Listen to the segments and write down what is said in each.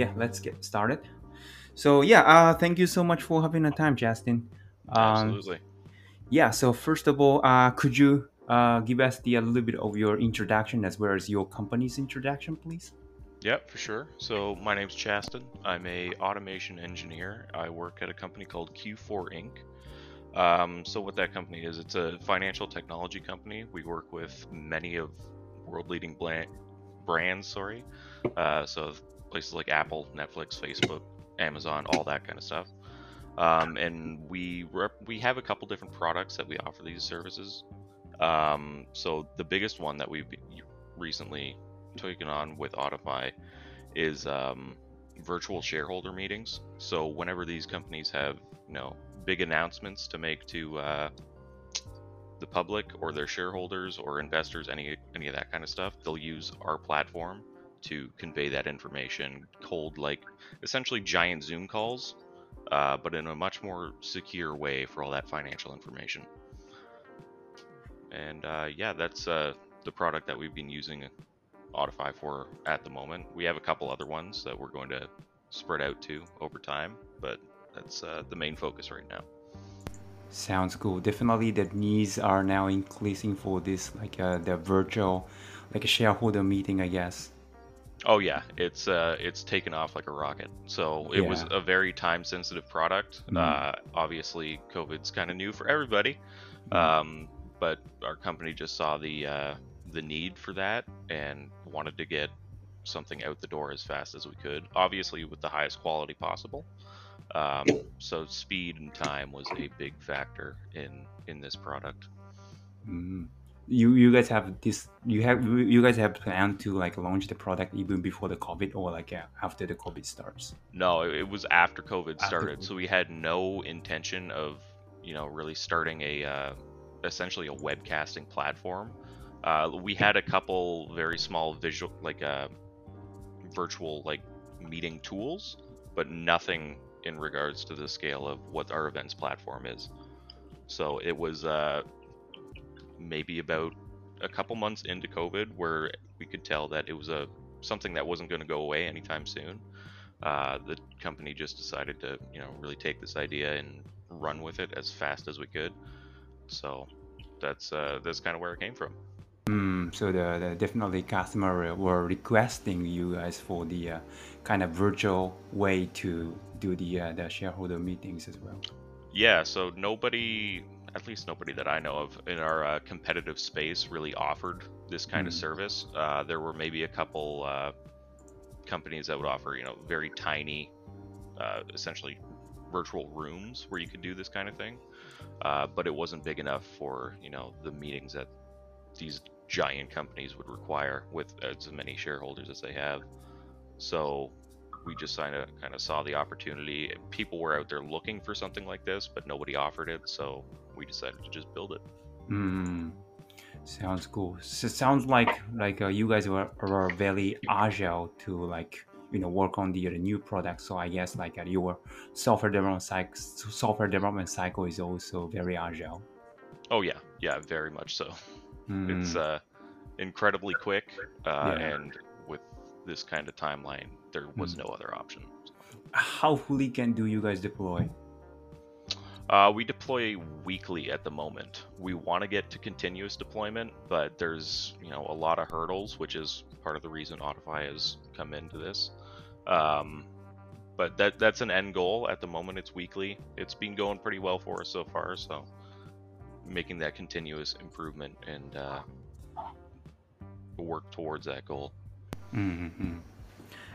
yeah, let's get started. So yeah, uh, thank you so much for having the time, Justin. Um, Absolutely. Yeah. So first of all, uh, could you uh, give us the a little bit of your introduction as well as your company's introduction, please? Yep, for sure. So my name's Chaston. I'm a automation engineer. I work at a company called Q4 Inc. Um, so what that company is, it's a financial technology company. We work with many of world-leading brands. Sorry, uh, so places like Apple, Netflix, Facebook, Amazon, all that kind of stuff. Um, and we rep- we have a couple different products that we offer these services. Um, so the biggest one that we've recently taken on with Autify is um, virtual shareholder meetings. So whenever these companies have you know big announcements to make to uh, the public or their shareholders or investors, any any of that kind of stuff, they'll use our platform to convey that information cold like essentially giant zoom calls uh, but in a much more secure way for all that financial information. And uh, yeah that's uh, the product that we've been using Autify for at the moment. We have a couple other ones that we're going to spread out to over time but that's uh, the main focus right now. Sounds cool. Definitely the needs are now increasing for this like uh, the virtual like a shareholder meeting i guess Oh yeah, it's uh, it's taken off like a rocket. So it yeah. was a very time sensitive product. Mm-hmm. Uh, obviously, COVID's kind of new for everybody, mm-hmm. um, but our company just saw the uh, the need for that and wanted to get something out the door as fast as we could. Obviously, with the highest quality possible. Um, so speed and time was a big factor in in this product. Mm-hmm you you guys have this you have you guys have planned to like launch the product even before the covid or like after the covid starts? No it was after covid after started. COVID. so we had no intention of you know really starting a uh, essentially a webcasting platform. Uh, we had a couple very small visual like uh, virtual like meeting tools but nothing in regards to the scale of what our events platform is. So it was uh, maybe about a couple months into COVID where we could tell that it was a something that wasn't going to go away anytime soon. Uh, the company just decided to, you know, really take this idea and run with it as fast as we could. So that's uh, that's kind of where it came from. Mm, so the, the, definitely customer were requesting you guys for the uh, kind of virtual way to do the uh, the shareholder meetings as well. Yeah. So nobody at least nobody that I know of in our uh, competitive space really offered this kind mm. of service. Uh, there were maybe a couple uh, companies that would offer, you know, very tiny, uh, essentially virtual rooms where you could do this kind of thing. Uh, but it wasn't big enough for, you know, the meetings that these giant companies would require with as many shareholders as they have. So we just kind of kind of saw the opportunity. People were out there looking for something like this, but nobody offered it. So we decided to just build it. Mm, sounds cool. So sounds like like uh, you guys were, were very agile to like you know work on the, the new product. So I guess like uh, your software development cycle software development cycle is also very agile. Oh yeah, yeah, very much so. Mm. It's uh, incredibly quick, uh, yeah. and with this kind of timeline, there was mm. no other option. How fully can do you guys deploy? Uh, we deploy weekly at the moment. We want to get to continuous deployment, but there's you know a lot of hurdles, which is part of the reason Autify has come into this. Um, but that that's an end goal. At the moment, it's weekly. It's been going pretty well for us so far. So making that continuous improvement and uh, work towards that goal. Mm-hmm.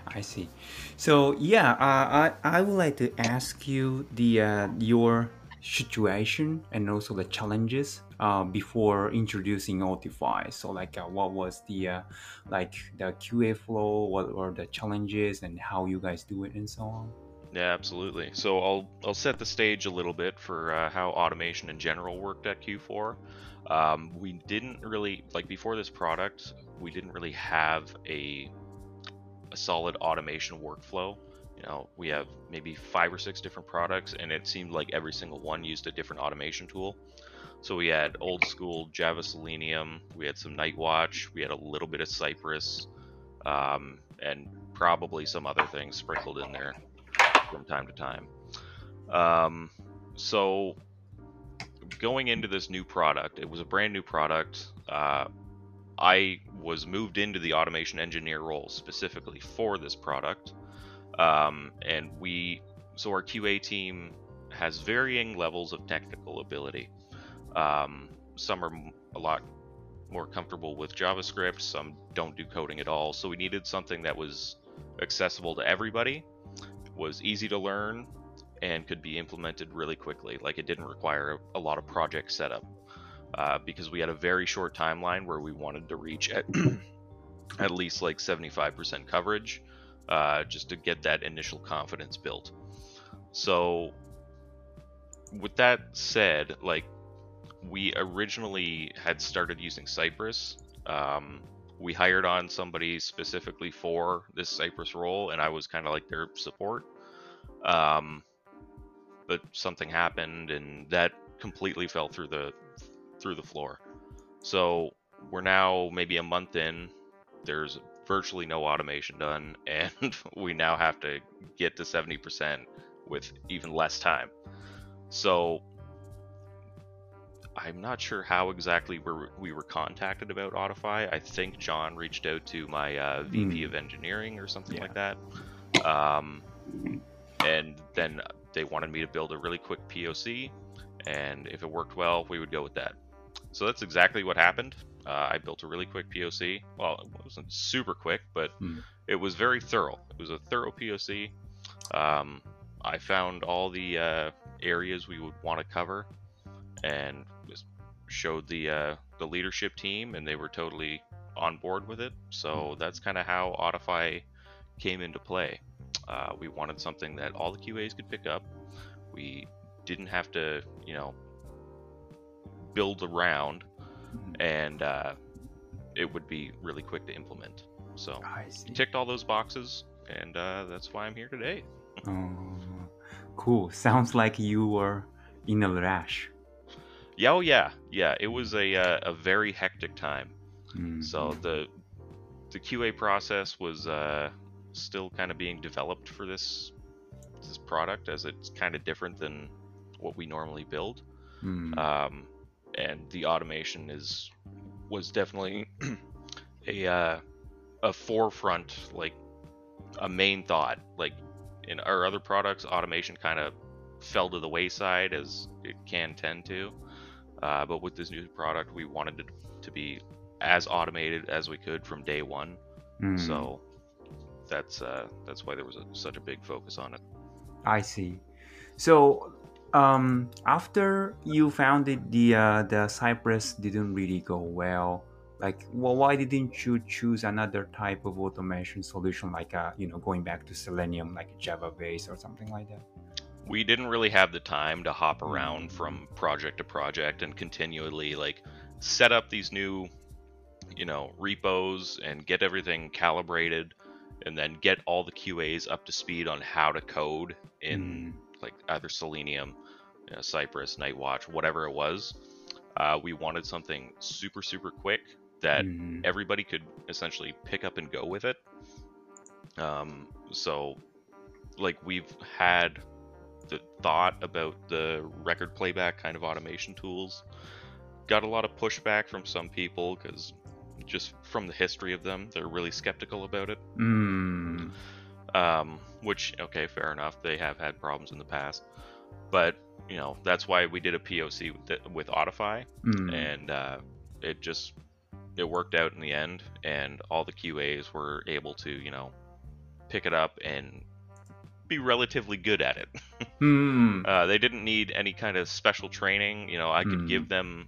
I see. So yeah, uh, I I would like to ask you the uh, your situation and also the challenges uh, before introducing Autify. So like uh, what was the uh, like the QA flow, what were the challenges and how you guys do it and so on? Yeah, absolutely. So I'll I'll set the stage a little bit for uh, how automation in general worked at Q4. Um, we didn't really like before this product, we didn't really have a a solid automation workflow know, we have maybe five or six different products, and it seemed like every single one used a different automation tool. So we had old school Java Selenium, we had some Nightwatch, we had a little bit of Cypress, um, and probably some other things sprinkled in there from time to time. Um, so going into this new product, it was a brand new product. Uh, I was moved into the automation engineer role specifically for this product. Um, and we, so our QA team has varying levels of technical ability. Um, some are a lot more comfortable with JavaScript, some don't do coding at all. So we needed something that was accessible to everybody, was easy to learn, and could be implemented really quickly. Like it didn't require a lot of project setup uh, because we had a very short timeline where we wanted to reach at at least like 75% coverage uh, just to get that initial confidence built. So, with that said, like we originally had started using Cypress. Um, we hired on somebody specifically for this Cypress role, and I was kind of like their support. Um, but something happened, and that completely fell through the through the floor. So we're now maybe a month in. There's virtually no automation done, and we now have to get to 70% with even less time. So I'm not sure how exactly we're, we were contacted about Autify. I think John reached out to my uh, VP mm. of engineering or something yeah. like that. Um, and then they wanted me to build a really quick POC, and if it worked well, we would go with that. So that's exactly what happened. Uh, I built a really quick POC. Well, it wasn't super quick, but hmm. it was very thorough. It was a thorough POC. Um, I found all the uh, areas we would want to cover, and showed the uh, the leadership team, and they were totally on board with it. So hmm. that's kind of how Autify came into play. Uh, we wanted something that all the QAs could pick up. We didn't have to, you know, build around. And uh, it would be really quick to implement. So i ticked all those boxes, and uh, that's why I'm here today. oh, cool! Sounds like you were in a rush. Yeah, oh yeah, yeah. It was a uh, a very hectic time. Mm-hmm. So the the QA process was uh, still kind of being developed for this this product, as it's kind of different than what we normally build. Mm. Um, and the automation is was definitely a uh, a forefront, like a main thought. Like in our other products, automation kind of fell to the wayside as it can tend to. Uh, but with this new product, we wanted it to be as automated as we could from day one. Mm. So that's uh, that's why there was a, such a big focus on it. I see. So um, after you founded the uh, the Cypress didn't really go well. Like, well, why didn't you choose another type of automation solution, like uh, you know, going back to Selenium, like Java base or something like that? We didn't really have the time to hop around from project to project and continually like set up these new, you know, repos and get everything calibrated and then get all the QAs up to speed on how to code in mm. like either Selenium, you know, Cypress, Nightwatch, whatever it was. Uh, we wanted something super super quick that mm. everybody could essentially pick up and go with it. Um, so, like we've had the thought about the record playback kind of automation tools. Got a lot of pushback from some people because just from the history of them, they're really skeptical about it. Mm. Um, which, okay, fair enough. They have had problems in the past, but you know that's why we did a POC with, with Autify, mm. and uh, it just it worked out in the end, and all the QAs were able to you know pick it up and be relatively good at it. mm. uh, they didn't need any kind of special training. You know, I could mm. give them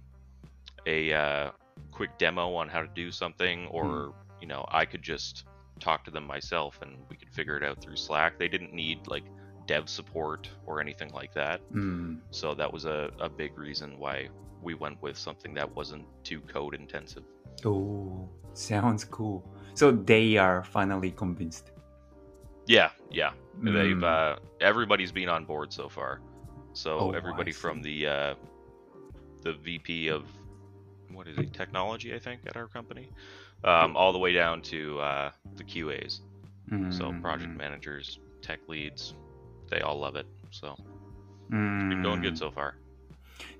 a uh, quick demo on how to do something, or hmm. you know, I could just talk to them myself and we could figure it out through Slack. They didn't need like dev support or anything like that. Mm. So that was a, a big reason why we went with something that wasn't too code intensive. Oh, sounds cool. So they are finally convinced. Yeah, yeah. Mm. They've uh, everybody's been on board so far. So oh, everybody from the uh, the VP of what is it technology I think at our company, um, all the way down to uh, the QAs. So project Mm, managers, tech leads, they all love it. So it's mm, been going good so far.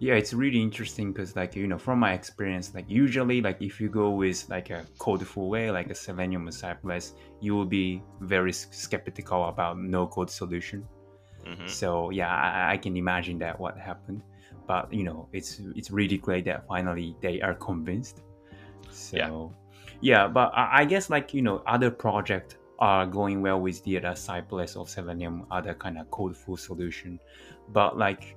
Yeah, it's really interesting because, like, you know, from my experience, like, usually, like, if you go with like a code full way, like a Selenium or Cypress, you will be very skeptical about no code solution. hmm So yeah, I, I can imagine that what happened, but you know, it's it's really great that finally they are convinced. So Yeah. yeah, but I, I guess like you know, other projects are going well with the other Cypress or Selenium, other kind of code full solution, but like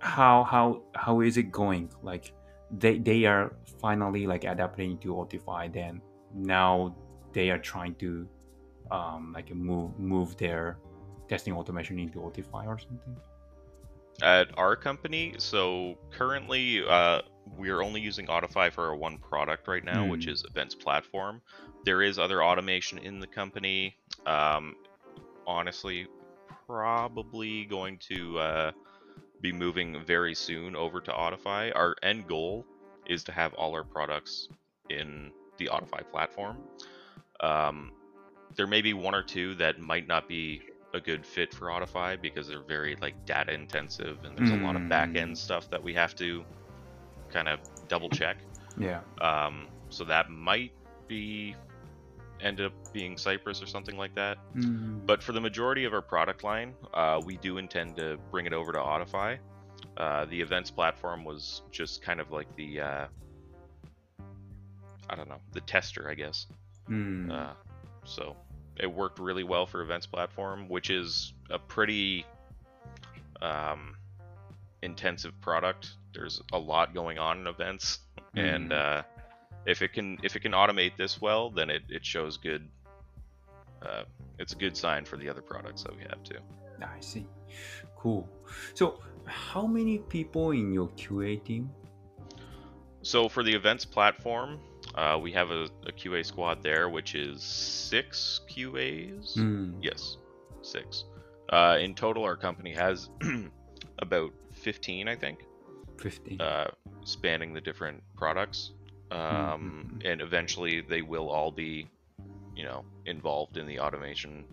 how how how is it going? Like they they are finally like adapting to Autify, then now they are trying to um like move move their testing automation into Autify or something. At our company, so currently uh, we are only using Autify for our one product right now, which Mm. is Events Platform. There is other automation in the company. Um, honestly, probably going to uh, be moving very soon over to Autify. Our end goal is to have all our products in the Autify platform. Um, there may be one or two that might not be a good fit for Autify because they're very like data intensive and there's a lot of back Mm. end stuff that we have to kind of double check. Yeah. Um, so that might be end up being Cypress or something like that. Mm. But for the majority of our product line, uh, we do intend to bring it over to Autify. Uh, the events platform was just kind of like the, uh, I don't know, the tester, I guess. Mm. Uh, so it worked really well for events platform, which is a pretty um, intensive product. There's a lot going on in events, and Mm. uh, if it can if it can automate this well, then it, it shows good. Uh, it's a good sign for the other products that we have too. I see. Cool. So, how many people in your QA team? So for the events platform, uh, we have a, a QA squad there, which is six QAs. Mm. Yes, six. Uh, in total, our company has about 15, I think, Fifteen. uh, spanning the different products. Um, Mhm. And eventually, they will all be, you know, involved in the automation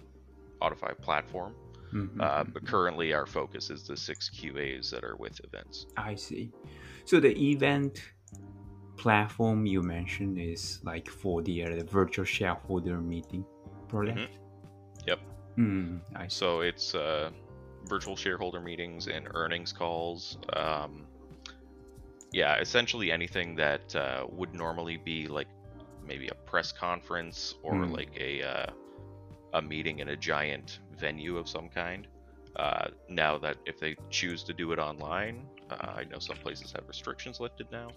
Autify platform. Mhm, Uh, mhm. but currently, our focus is the six QAs that are with events. I see. So the event platform you mentioned is like for the, uh, the virtual shareholder meeting product. Mm-hmm. Yep. Mm. So it's uh, virtual shareholder meetings and earnings calls. Um, yeah, essentially anything that uh, would normally be like maybe a press conference or Mm. like a uh, a meeting in a giant venue of some kind. Uh, now that if they choose to do it online, uh, I know some places have restrictions lifted now,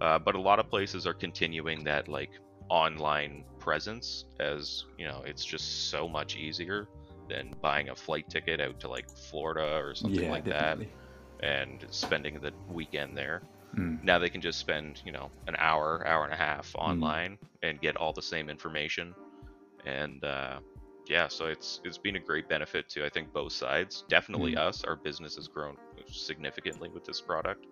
uh, but a lot of places are continuing that like online presence as you know it's just so much easier than buying a flight ticket out to like Florida or something yeah, like that and spending the weekend there. Mm, Now they can just spend, you know, an hour, hour and a half Mm. online and get all the same information. And uh, yeah, so it's it's been a great benefit to I think both sides. Definitely Mm. us. Our business has grown significantly with this product,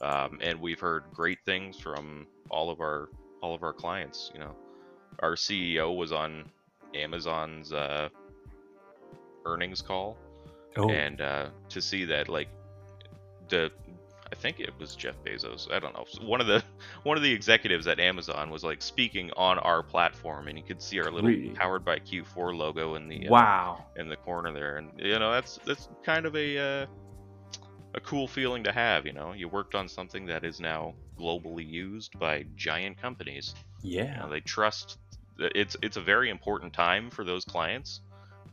um, and we've heard great things from all of our all of our clients. You know, our CEO was on Amazon's uh, earnings call Oh, and uh, to see that like the I think it was Jeff Bezos. I don't know. One of the one of the executives at Amazon was like speaking on our platform, and you could see our little Really? powered by Q4 logo in the uh, wow. in the corner there, and you know that's that's kind of a uh, a cool feeling to have. You know, you worked on something that is now globally used by giant companies. You Yeah. know, they trust. It's it's a very important time for those clients,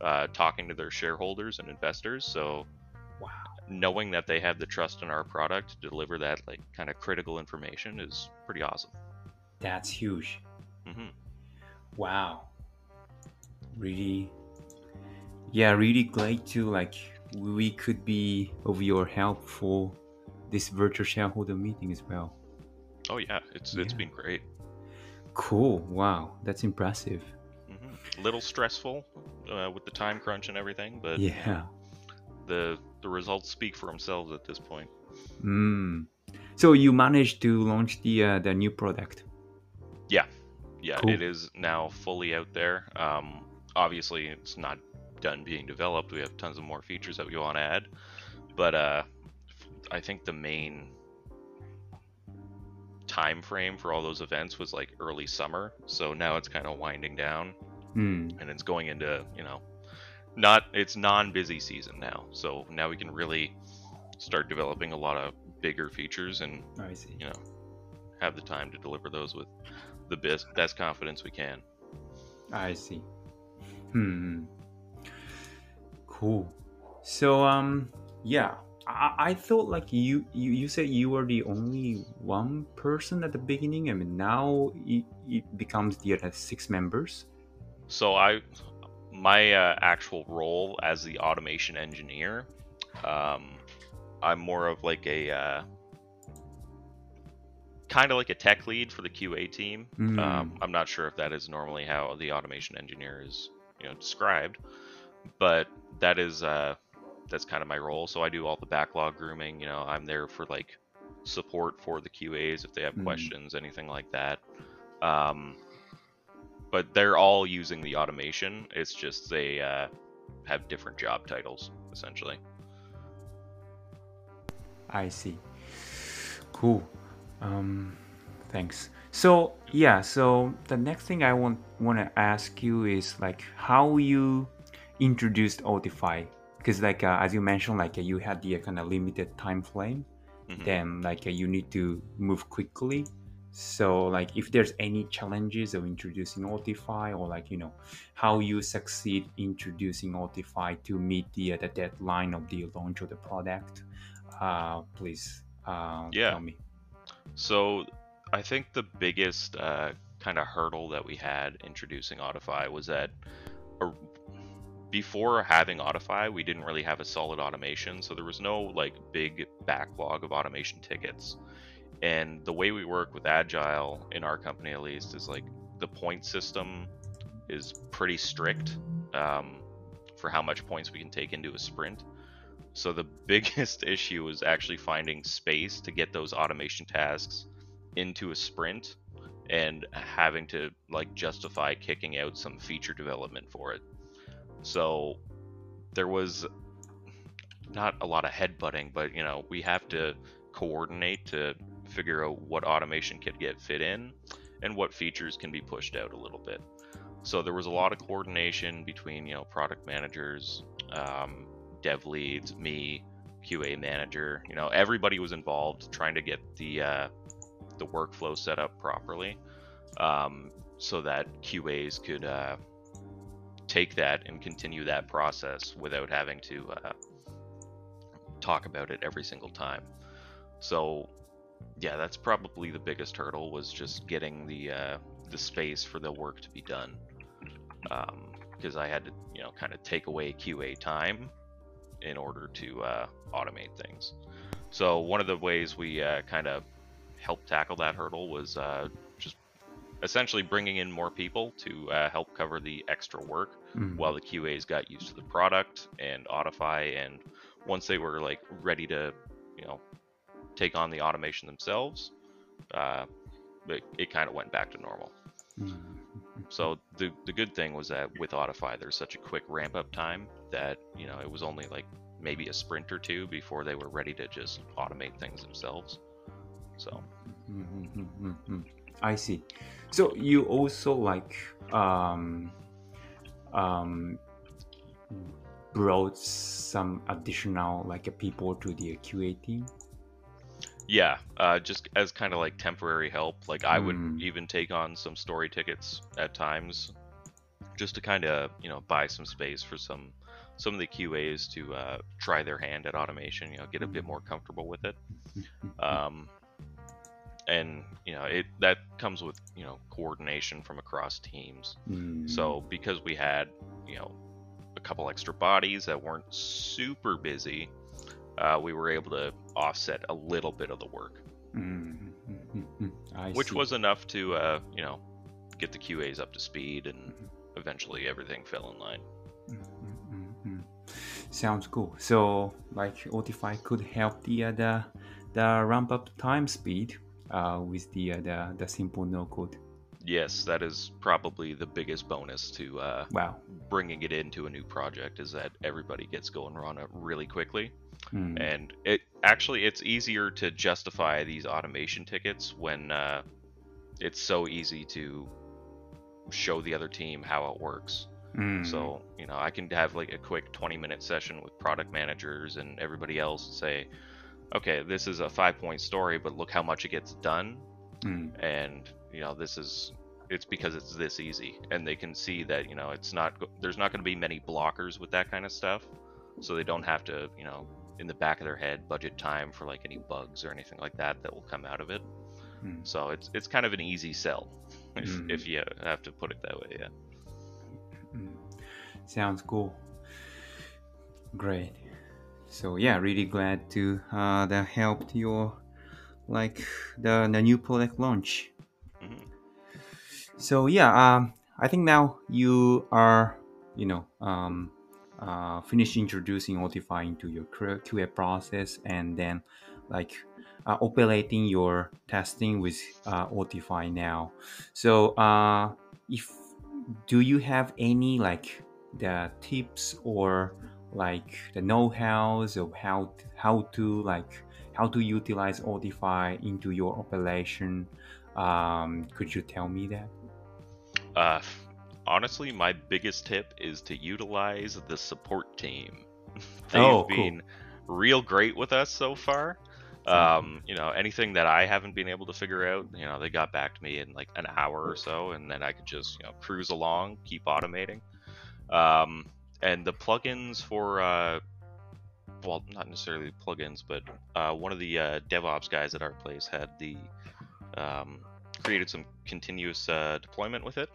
uh, talking to their shareholders and investors. So Wow. knowing that they have the trust in our product to deliver that like kind of critical information is pretty awesome. That's huge. Mm-hmm. Wow. Really, yeah, really great to like we could be of your help for this virtual shareholder meeting as well. Oh yeah, it's it's Yeah. been great. Cool. Wow, that's impressive. Little stressful uh, with the time crunch and everything, but Yeah. the the results speak for themselves at this point. Mm. So you managed to launch the uh, the new product. Yeah, yeah, Cool. it is now fully out there. Um, obviously, it's not done being developed. We have tons of more features that we want to add, but uh, I think the main time frame for all those events was like early summer. So now it's kind of winding down, Mm, and it's going into you know, not it's non-busy season now. So now we can really start developing a lot of bigger features and I see. you know have the time to deliver those with the best best confidence we can. I see. Hmm. Cool. So um yeah, I, I thought like you, you you said you were the only one person at the beginning. I mean now it, it becomes the other six members. So I, my uh, actual role as the automation engineer, um, I'm more of like a uh, kind of like a tech lead for the QA team. Mm. Um, I'm not sure if that is normally how the automation engineer is, you know, described, but that is uh, that's kind of my role. So I do all the backlog grooming. You know, I'm there for like support for the QAs if they have Mm. questions, anything like that. Um, but they're all using the automation. It's just they uh, have different job titles essentially. I see. Cool. Um, thanks. So yeah, so the next thing I want want to ask you is like how you introduced Autify, because like uh, as you mentioned, like uh, you had the uh, kind of limited time frame, Mhm. then like uh, you need to move quickly. So like if there's any challenges of introducing Autify or like you know how you succeed introducing Autify to meet the uh, the deadline of the launch of the product, uh, please uh, Yeah. tell me. So I think the biggest uh, kind of hurdle that we had introducing Autify was that before having Autify, we didn't really have a solid automation, so there was no like big backlog of automation tickets. And the way we work with Agile in our company, at least, is like the point system is pretty strict um, for how much points we can take into a sprint. So the biggest issue is actually finding space to get those automation tasks into a sprint and having to like justify kicking out some feature development for it. So there was not a lot of headbutting, but you know, we have to coordinate to figure out what automation can get fit in and what features can be pushed out a little bit. So there was a lot of coordination between, you know, product managers, um, dev leads, me, QA manager. You know, everybody was involved trying to get the uh, the workflow set up properly, um, so that QAs could uh, take that and continue that process without having to uh, talk about it every single time. So, yeah, that's probably the biggest hurdle was just getting the uh, the space for the work to be done. Because I had to, you know, kind of take away QA time in order to uh, automate things. So one of the ways we uh, kind of helped tackle that hurdle was uh, just essentially bringing in more people to uh, help cover the extra work Mm. while the QAs got used to the product and Autify, and once they were like ready to, you know, take on the automation themselves, uh, it, it kind of went back to normal. Mm. So the the good thing was that with Autify, there's such a quick ramp up time that you know it was only like maybe a sprint or two before they were ready to just automate things themselves. So Mm, mm, mm, mm, mm. I see. So you also like um, um, brought some additional like people to the QA team. Yeah, uh, just as kind of like temporary help. Like I would Mm. even take on some story tickets at times, just to kind of you know buy some space for some some of the QAs to uh, try their hand at automation. You know, get a bit more comfortable with it. um, and you know it that comes with you know coordination from across teams Mm. so because we had you know a couple extra bodies that weren't super busy uh, we were able to offset a little bit of the work Mm, mm, mm, mm. I which see. was enough to uh, you know get the qas up to speed and Mm-hmm. eventually everything fell in line Mm, mm, mm, mm. Sounds cool. So, like, Autify could help the uh, the, the ramp up time speed uh, with the, uh, the the simple no code. Yes, that is probably the biggest bonus to uh, Wow. bringing it into a new project is that everybody gets going on it really quickly. Mm. and it actually it's easier to justify these automation tickets when uh, it's so easy to show the other team how it works Mm. so you know i can have like a quick 20 minute session with product managers and everybody else and say okay this is a five point story but look how much it gets done Mm. and you know this is it's because it's this easy and they can see that you know it's not there's not going to be many blockers with that kind of stuff so they don't have to you know in the back of their head budget time for like any bugs or anything like that that will come out of it Mm. so it's it's kind of an easy sell if, Mm. if you have to put it that way yeah Mm. Sounds cool. Great. So yeah, really glad to uh, that helped your like the the new product launch. So yeah, um, I think now you are you know um, uh, finished introducing Autify into your QA process, and then like uh, operating your testing with uh, Autify now. So uh, if do you have any like the tips or like the know-hows of how how to like how to utilize Autify into your operation? Um, could you tell me that? Uh honestly my biggest tip is to utilize the support team. They've Oh, cool. been real great with us so far. Um, you know anything that i haven't been able to figure out you know they got back to me in like an hour or so and then i could just you know cruise along keep automating. Um, and the plugins for uh, well not necessarily plugins but uh, one of the uh, devops guys at our place had the um, created some continuous uh, deployment with it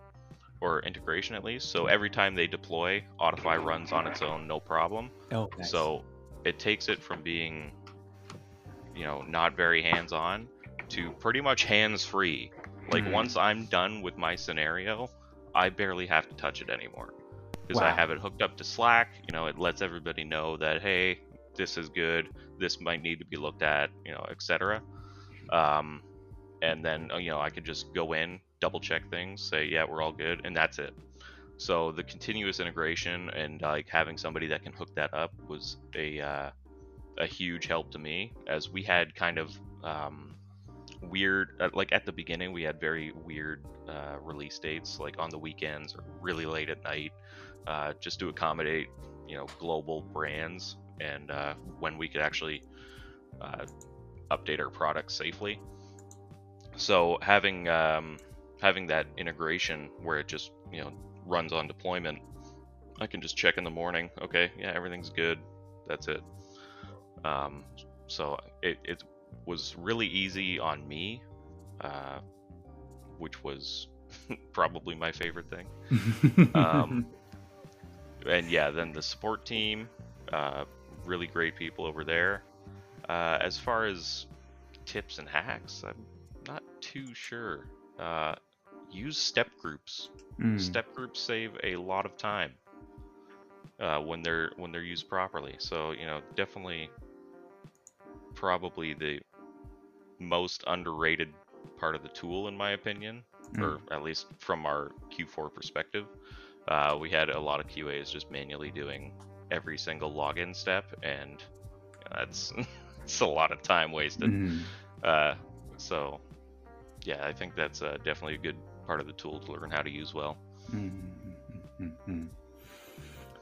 or integration at least so every time they deploy autify runs on its own no problem Oh, so it takes it from being, you know, not very hands on to pretty much hands free. Like Mhm. once I'm done with my scenario, I barely have to touch it anymore. Because I have it hooked up to Slack, you know, it lets everybody know that, hey, this is good, this might need to be looked at, you know, etc. Um, and then, uh, you know, I could just go in, double check things, say, yeah, we're all good, and that's it. So the continuous integration and like having somebody that can hook that up was a uh, a huge help to me as we had kind of um, weird uh, like at the beginning we had very weird uh, release dates like on the weekends or really late at night uh, just to accommodate you know global brands and uh, when we could actually update our products safely so having um, having that integration where it just you know runs on deployment i can just check in the morning okay yeah everything's good that's it. Um, so it, it was really easy on me uh, which was probably my favorite thing. Um, and yeah then the support team uh, really great people over there. Uh, as far as tips and hacks i'm not too sure. Uh, use step groups Mm. step groups save a lot of time uh, when they're when they're used properly so you know definitely probably the most underrated part of the tool in my opinion or at least from our q4 perspective uh, we had a lot of qas just manually doing every single login step and that's it's a lot of time wasted Mm. uh, so yeah i think that's uh, definitely a good part of the tool to learn how to use well Mm, mm, mm, mm.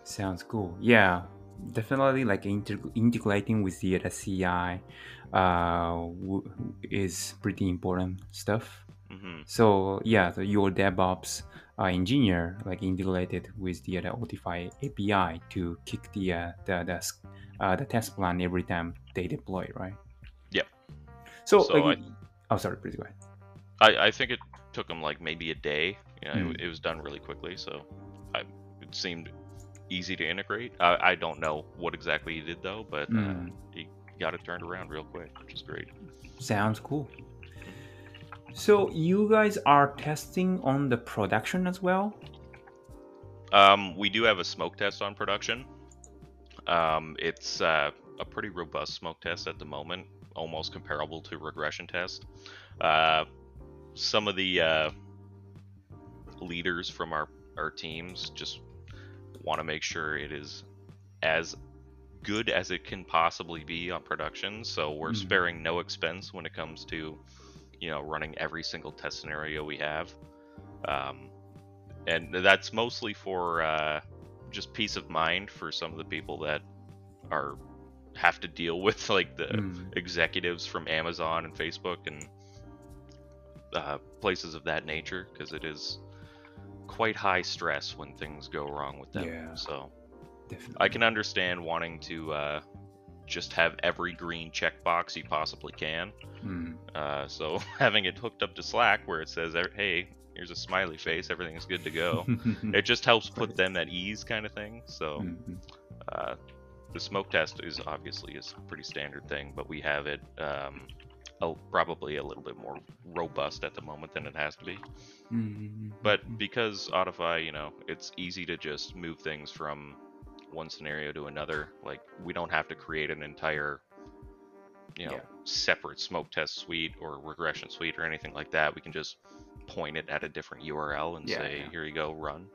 Sounds cool. Yeah, definitely like integ- integrating with the, CI uh, w- is pretty important stuff. hmm So yeah, so your DevOps uh, engineer like integrated with the, the Autify API to kick the uh, the the, uh, the test plan every time they deploy, right? Yep. So, So like, I- oh, sorry, please go ahead. I, I think it took them like maybe a day. You know, Mm. it, it was done really quickly, so I, it seemed easy to integrate. I, I don't know what exactly he did though, but uh, Mm. he got it turned around real quick, which is great. Sounds cool. So you guys are testing on the production as well? Um, we do have a smoke test on production. Um, it's uh, a pretty robust smoke test at the moment, almost comparable to regression test. Uh, some of the uh, leaders from our our teams just want to make sure it is as good as it can possibly be on production. So we're Mhm. sparing no expense when it comes to, you know, running every single test scenario we have. Um, and that's mostly for uh, just peace of mind for some of the people that are have to deal with like the Mm. executives from Amazon and Facebook and uh, places of that nature because it is quite high stress when things go wrong with them. Yeah. So Definitely. I can understand wanting to uh, just have every green checkbox you possibly can. Mm. Uh, so having it hooked up to Slack where it says, "Eh, "Hey, here's a smiley face, everything's good to go," it just helps put them at ease, kind of thing. So Mhm. uh, the smoke test is obviously is a pretty standard thing, but we have it um, a, probably a little bit more robust at the moment than it has to be. Mhm. But because Autify, you know, it's easy to just move things from one scenario to another. Like we don't have to create an entire, you know, Yeah. separate smoke test suite or regression suite or anything like that. We can just point it at a different URL and Yeah, say, yeah. "Here you go, run."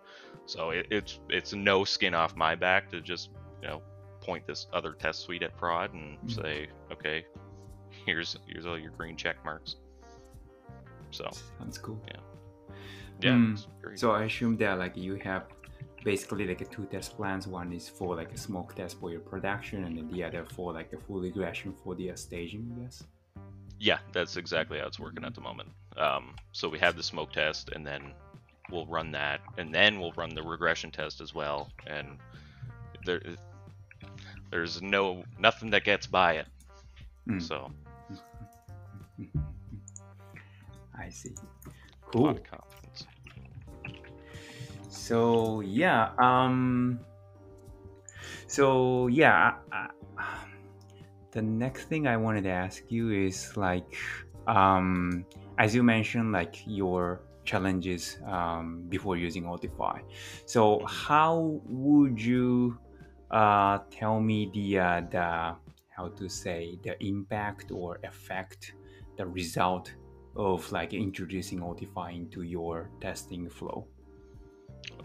So it, it's it's no skin off my back to just you know point this other test suite at prod and Mhm. say, "Okay, here's here's all your green check marks." So that's cool. yeah, Mm. So I assume that like you have basically like a two test plans. One is for like a smoke test for your production, and then the other for like a full regression for the uh, staging. Yes. Yeah, that's exactly how it's working at the moment. Um, so we have the smoke test, and then we'll run that, and then we'll run the regression test as well. And there, there's no nothing that gets by it. Mm. So see. Cool. lot of confidence. So yeah, um, so yeah, I, I, the next thing I wanted to ask you is like, um, as you mentioned, like your challenges um, before using Autify. So how would you uh, tell me the uh, the how to say the impact or effect, the result of like introducing Autify into your testing flow?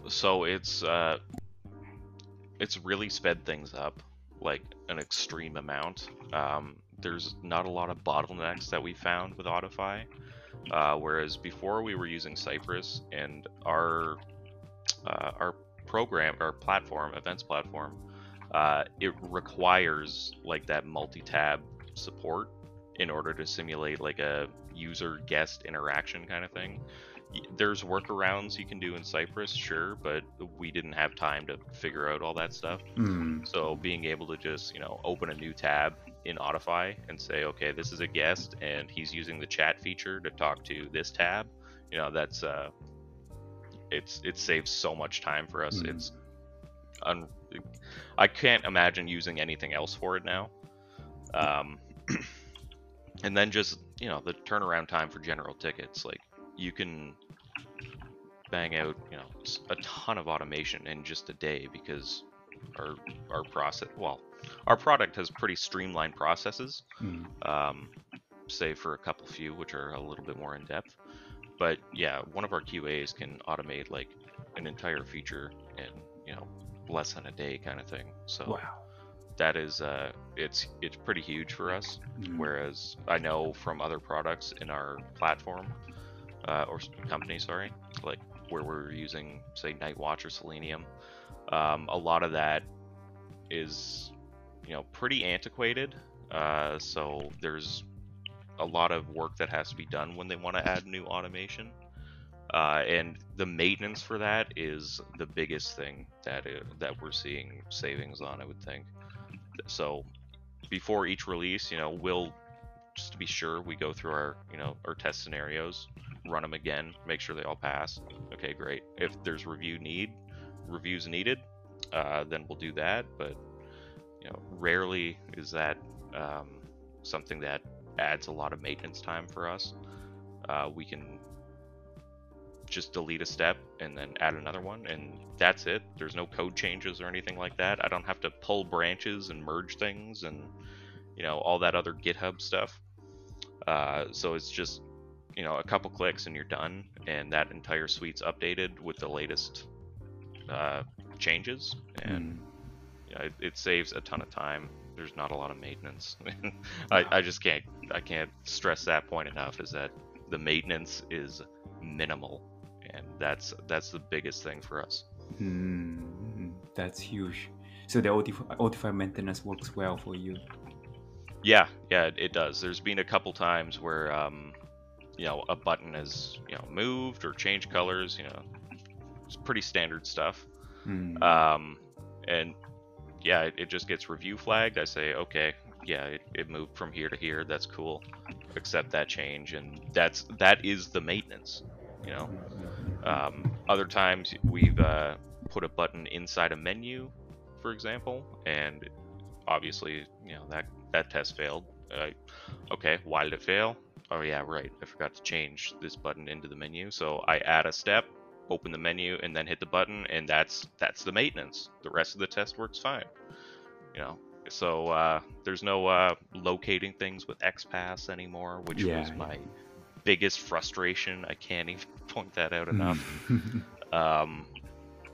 So it's uh, it's really sped things up like an extreme amount. Um, there's not a lot of bottlenecks that we found with Autify. Uh, whereas before we were using Cypress and our uh, our program, our platform, events platform, uh, it requires like that multi-tab support in order to simulate like a user guest interaction kind of thing. There's workarounds you can do in Cypress, sure, but we didn't have time to figure out all that stuff. Mm. So being able to just, you know, open a new tab in Autify and say, okay, this is a guest and he's using the chat feature to talk to this tab, you know, that's uh it's it saves so much time for us. Mhm. It's un- I can't imagine using anything else for it now. Um and then just, you know, the turnaround time for general tickets, like you can bang out, you know, a ton of automation in just a day because our our process well our product has pretty streamlined processes Mm. um, save for a couple few which are a little bit more in depth but yeah one of our qas can automate like an entire feature in you know less than a day kind of thing so Wow. That is uh it's it's pretty huge for us. Mm. whereas i know from other products in our platform uh, or company sorry like where we're using say nightwatch or selenium um, a lot of that is you know pretty antiquated. Uh, so there's a lot of work that has to be done when they want to add new automation. Uh, and the maintenance for that is the biggest thing that i that we're seeing savings on i would think so before each release you know we'll just to be sure we go through our you know our test scenarios run them again make sure they all pass. Okay great. If there's review need reviews needed uh, then we'll do that but you know rarely is that um, something that adds a lot of maintenance time for us. Uh, we can just delete a step and then add another one and that's it there's no code changes or anything like that i don't have to pull branches and merge things and you know, all that other GitHub stuff. Uh, so it's just, you know, a couple clicks and you're done, and that entire suite's updated with the latest uh, changes, and Mm. yeah, it, it saves a ton of time. There's not a lot of maintenance. I, I just can't I can't stress that point enough. Is that the maintenance is minimal, and that's that's the biggest thing for us. Mm, that's huge. So the Autify, Autify maintenance works well for you. Yeah, yeah, it, does. There's been a couple times where um, you know a button has you know moved or changed colors. You know, it's pretty standard stuff. Mm. Um, and yeah, it, it just gets review flagged. I say, okay, yeah, it, it moved from here to here. That's cool. Accept that change, and that's that is the maintenance. You know. Um, other times we've uh, put a button inside a menu, for example, and obviously, you know that that test failed. Uh, okay, why did it fail? Oh yeah, right. I forgot to change this button into the menu, so I add a step, open the menu, and then hit the button, and that's that's the maintenance. The rest of the test works fine. You know. So uh, there's no uh, locating things with XPath anymore, which Yeah, was yeah. my biggest frustration. I can't even point that out enough. Um,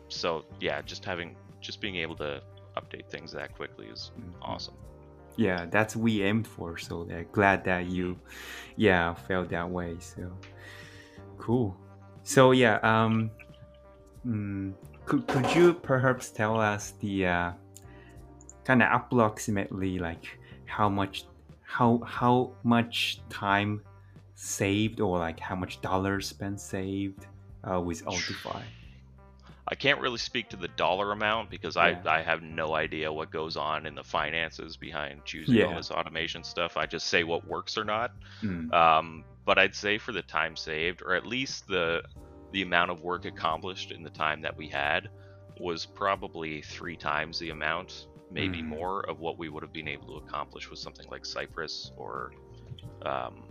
so yeah, just having just being able to update things that quickly is Mhm. awesome. yeah, that's we aimed for. So they're glad that you, yeah, felt that way. So cool. So yeah, um, mm, could could you perhaps tell us the uh, kind of approximately like how much how how much time saved or like how much dollars spent saved uh, with Autify? I can't really speak to the dollar amount because Yeah. I, I have no idea what goes on in the finances behind choosing all this automation stuff. I just say what works or not. Mm, Um, but I'd say for the time saved, or at least the the amount of work accomplished in the time that we had, was probably three times the amount, maybe Mm. more, of what we would have been able to accomplish with something like Cypress or um,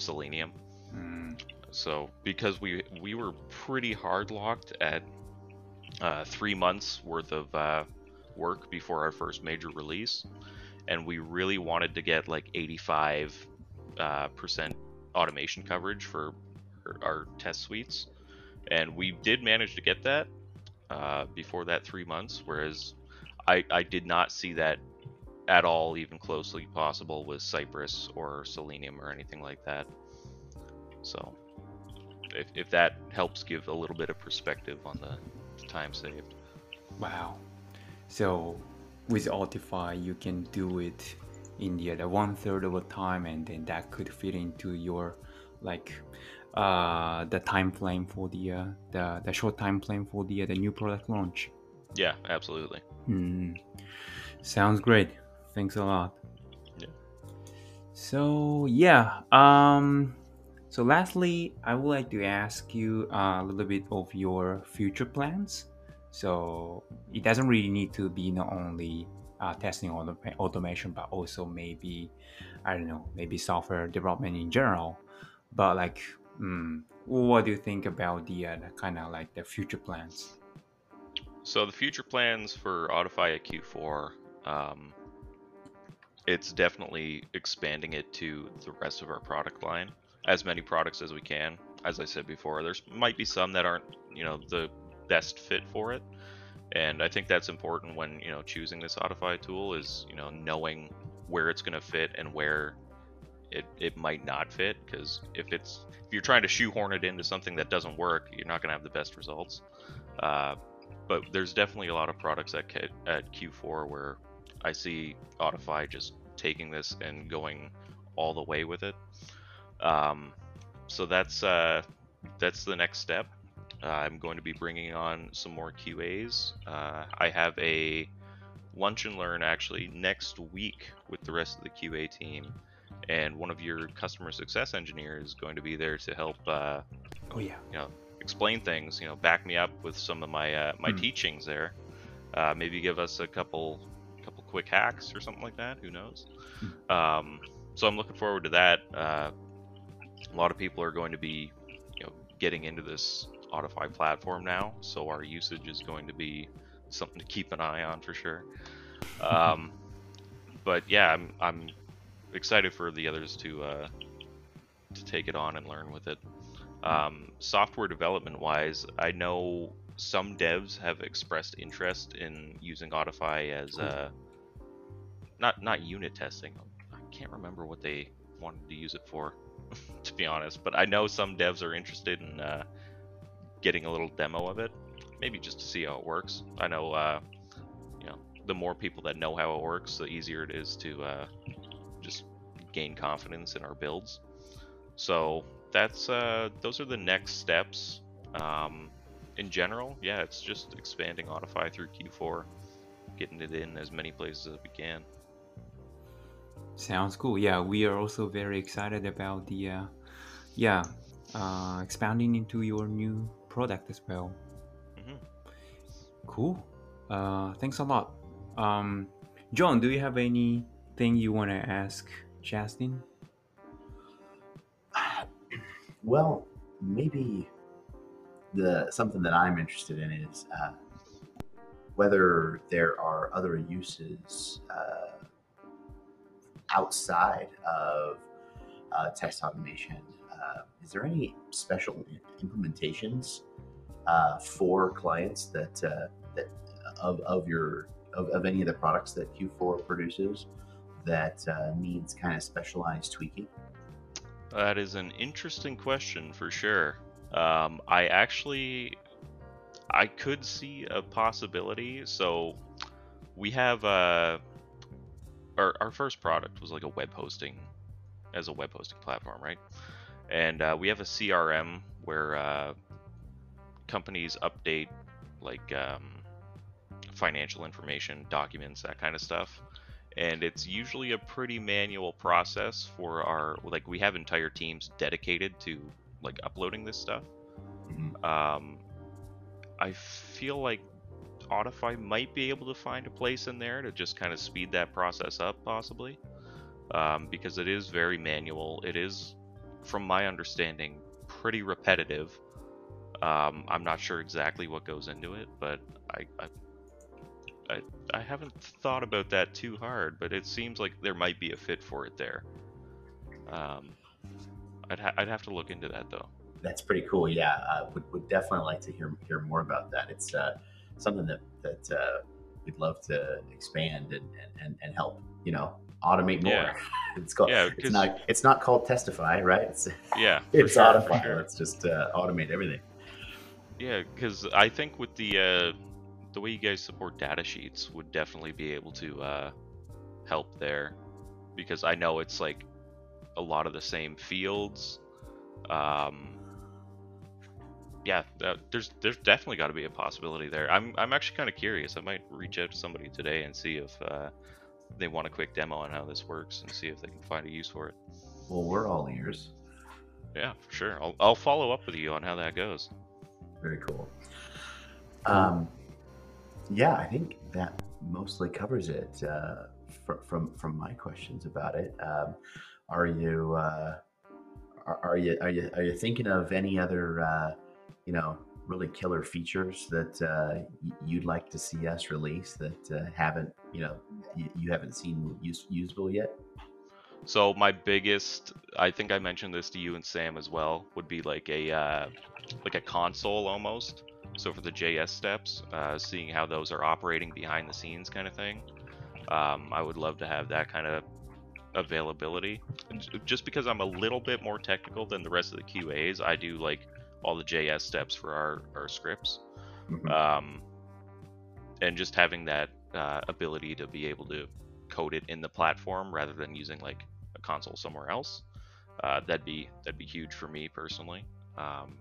Selenium. mm, So because we we were pretty hard locked at uh, three months worth of uh, work before our first major release, and we really wanted to get like 85 uh, percent automation coverage for our- our test suites, and we did manage to get that uh, before that three months. Whereas I I did not see that at all even closely possible with Cypress or Selenium or anything like that. So if, if that helps give a little bit of perspective on the time saved. Wow. So with Autify, you can do it in the other one third of the time, and then that could fit into your like uh the time frame for the uh, the the short time frame for the uh, the new product launch. Yeah, absolutely. Hmm. Sounds great. Thanks a lot. Yeah. So yeah. Um. So lastly, I would like to ask you uh, a little bit of your future plans. So it doesn't really need to be not only uh, testing autom- automation, but also maybe I don't know, maybe software development in general. But like, mm, what do you think about the, uh, the kind of like the future plans? So the future plans for Autify at Q4, um, it's definitely expanding it to the rest of our product line, as many products as we can. As I said before, there's might be some that aren't, you know, the best fit for it, and I think that's important when you know choosing this Autify tool is you know knowing where it's going to fit and where it, it might not fit because if it's if you're trying to shoehorn it into something that doesn't work you're not going to have the best results uh, but there's definitely a lot of products at at Q4 where I see Autify just taking this and going all the way with it. Um, so that's uh, that's the next step. Uh, I'm going to be bringing on some more QAs. Uh, I have a lunch and learn actually next week with the rest of the QA team, and one of your customer success engineers is going to be there to help uh, Oh yeah. you know explain things you know back me up with some of my uh, my Hmm. teachings there uh, maybe give us a couple couple quick hacks or something like that who knows? Um, so i'm looking forward to that. Uh, a lot of people are going to be you know getting into this Autify platform now so our usage is going to be something to keep an eye on for sure. Um, but yeah, I'm I'm excited for the others to uh, to take it on and learn with it. Um, software development wise, I know some devs have expressed interest in using Autify as uh, not not unit testing. I can't remember what they wanted to use it for, to be honest. But I know some devs are interested in uh, getting a little demo of it, maybe just to see how it works. I know, uh, you know, the more people that know how it works, the easier it is to uh, just gain confidence in our builds. So that's uh, those are the next steps. Um, in general, yeah, it's just expanding Autify through Q4, getting it in as many places as we can. Sounds cool. Yeah, we are also very excited about the, uh, yeah, uh, expanding into your new product as well. hmm Cool. Uh, thanks a lot. Um, John, do you have anything you want to ask Justin? Well, maybe the something that I'm interested in is uh, whether there are other uses uh, outside of uh, text automation. Uh, is there any special implementations uh, for clients that uh, that of, of your of, of any of the products that Q4 produces that uh, needs kind of specialized tweaking? That is an interesting question for sure. Um, I actually, I could see a possibility. So, we have uh, our our first product was like a web hosting, as a web hosting platform, right? And uh, we have a CRM where uh, companies update like um, financial information, documents, that kind of stuff. And it's usually a pretty manual process for our like we have entire teams dedicated to like uploading this stuff. Mhm. Um, I feel like Autify might be able to find a place in there to just kind of speed that process up, possibly, um, because it is very manual. It is, from my understanding, pretty repetitive. Um, I'm not sure exactly what goes into it, but I, I, I, I haven't thought about that too hard. But it seems like there might be a fit for it there. Um, I'd, ha- I'd have to look into that though. That's pretty cool. Yeah, uh, would would definitely like to hear hear more about that. It's uh, something that that uh, we'd love to expand and, and, and, help. You know, automate more. Yeah. it's called. Yeah, it's not. It's not called Testify, right? It's Yeah, it's sure, Autify. sure. Let's just uh, automate everything. Yeah, because I think with the uh, the way you guys support data sheets would definitely be able to uh, help there, because I know it's like a lot of the same fields. Um, yeah, that, there's there's definitely got to be a possibility there. I'm I'm actually kind of curious. I might reach out to somebody today and see if uh, they want a quick demo on how this works and see if they can find a use for it. Well, we're all ears. Yeah, for sure. I'll I'll follow up with you on how that goes. Very cool. Um, yeah, I think that mostly covers it uh, fr- from from my questions about it. Um, are you uh, are, are you are you are you thinking of any other uh, you know really killer features that uh, you'd like to see us release that uh, haven't you know you, haven't seen use, usable yet? So my biggest, I think I mentioned this to you and Sam as well, would be like a uh, like a console almost. So for the JS steps, uh, seeing how those are operating behind the scenes, kind of thing. Um, I would love to have that kind of availability. Just because I'm a little bit more technical than the rest of the QAs, I do like all the JS steps for our our scripts. Mhm. um, and just having that uh, ability to be able to code it in the platform rather than using like a console somewhere else uh, that'd be that'd be huge for me personally. Um,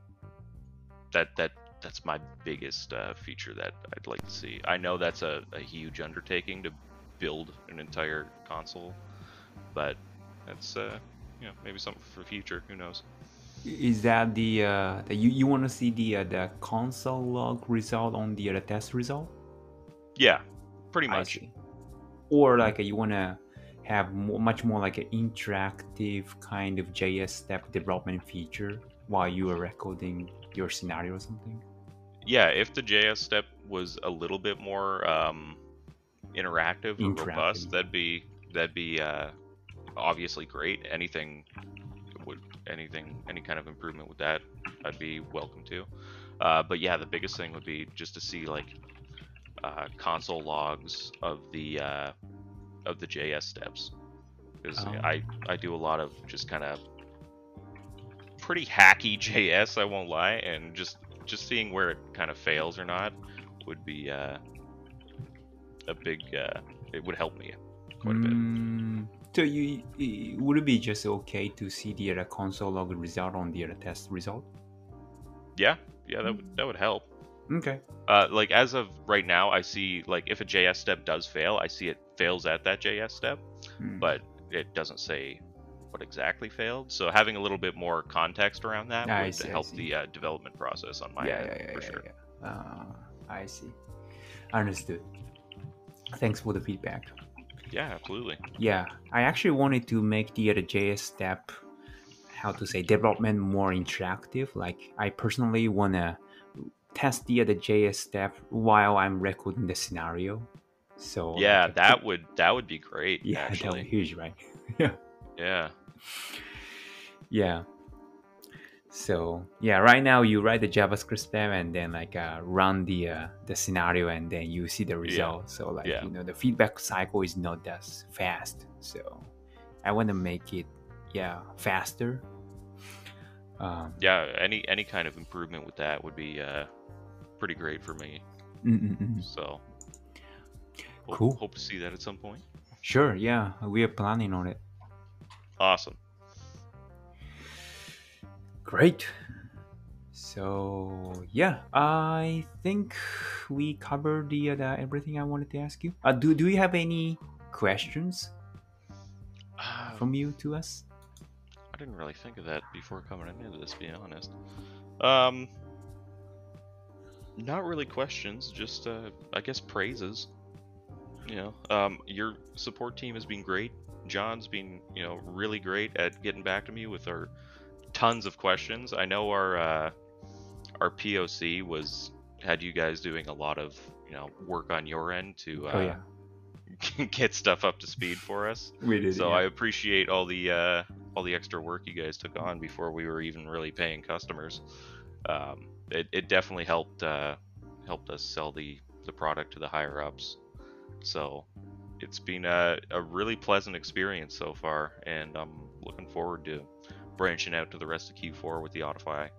that that that's my biggest uh, feature that I'd like to see. I know that's a, a huge undertaking to build an entire console but that's uh, you know maybe something for the future. Who knows Is that the uh, that you, you want to see the uh, the console log result on the, uh, the test result? yeah pretty much. Or like uh, you want to have more, much more like an interactive kind of JS step development feature while you are recording your scenario or something? yeah, if the JS step was a little bit more um, interactive or robust, that'd be that'd be uh, obviously great. Anything anything any kind of improvement with that, I'd be welcome to. Uh, but yeah, the biggest thing would be just to see like uh, console logs of the uh, of the JS steps because Oh. I I do a lot of just kind of pretty hacky JS. I won't lie, and just just seeing where it kind of fails or not would be uh, a big. Uh, it would help me quite a bit. Mm, so you, would it be just okay to see the other console log result on the other test result? Yeah, yeah, that would that would help. Okay. Uh, like as of right now, I see like if a JS step does fail, I see it fails at that JS step, Mm. but it doesn't say what exactly failed. So having a little bit more context around that I would see, help the uh, development process on my yeah, end yeah, yeah, for yeah, sure. Uh, I see. Understood. Thanks for the feedback. Yeah, absolutely. Yeah, I actually wanted to make the other JS step, how to say, development more interactive. Like, I personally want to test the other JS step while I'm recording the scenario. So yeah, like, that would that would be great. yeah, that would be huge, right? yeah, Yeah, yeah. So yeah, right now you write the JavaScript step and then like uh, run the uh, the scenario and then you see the result. So like Yeah. you know the feedback cycle is not that fast. So I want to make it yeah faster. Um, yeah. Any any kind of improvement with that would be uh, pretty great for me. mm, mm, mm. So hope, Cool. Hope to see that at some point. Sure, yeah, we are planning on it. Awesome. Great. So yeah, I think we covered the, uh, the everything I wanted to ask you. Uh, do do you have any questions Uh, from you to us? I didn't really think of that before coming into this, being honest. Um, not really questions, just uh, I guess praises. You know, um, your support team has been great. John's been, you know, really great at getting back to me with our tons of questions. I know our uh, our POC was had you guys doing a lot of, you know, work on your end to uh, oh yeah, get stuff up to speed for us. we did. So yeah. I appreciate all the uh, all the extra work you guys took on before we were even really paying customers. Um, it, it definitely helped uh, helped us sell the the product to the higher ups. So it's been a, a really pleasant experience so far, and I'm looking forward to branching out to the rest of Q4 with the Autify,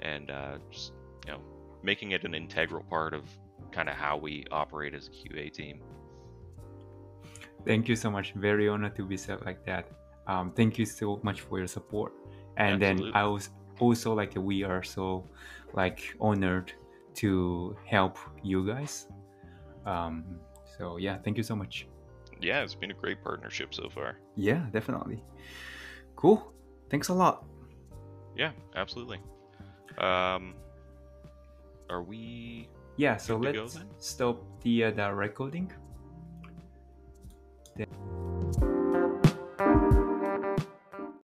and uh, just you know making it an integral part of kind of how we operate as a QA team. Thank you so much. Very honored to be said like that. Um, thank you so much for your support. And then I was also like we are so like honored to help you guys. Um, so yeah, thank you so much. Yeah, it's been a great partnership so far. Yeah, definitely. Cool. Thanks a lot. Yeah, absolutely. Um, are we? Yeah, so go let's then? stop the uh, the recording. Then-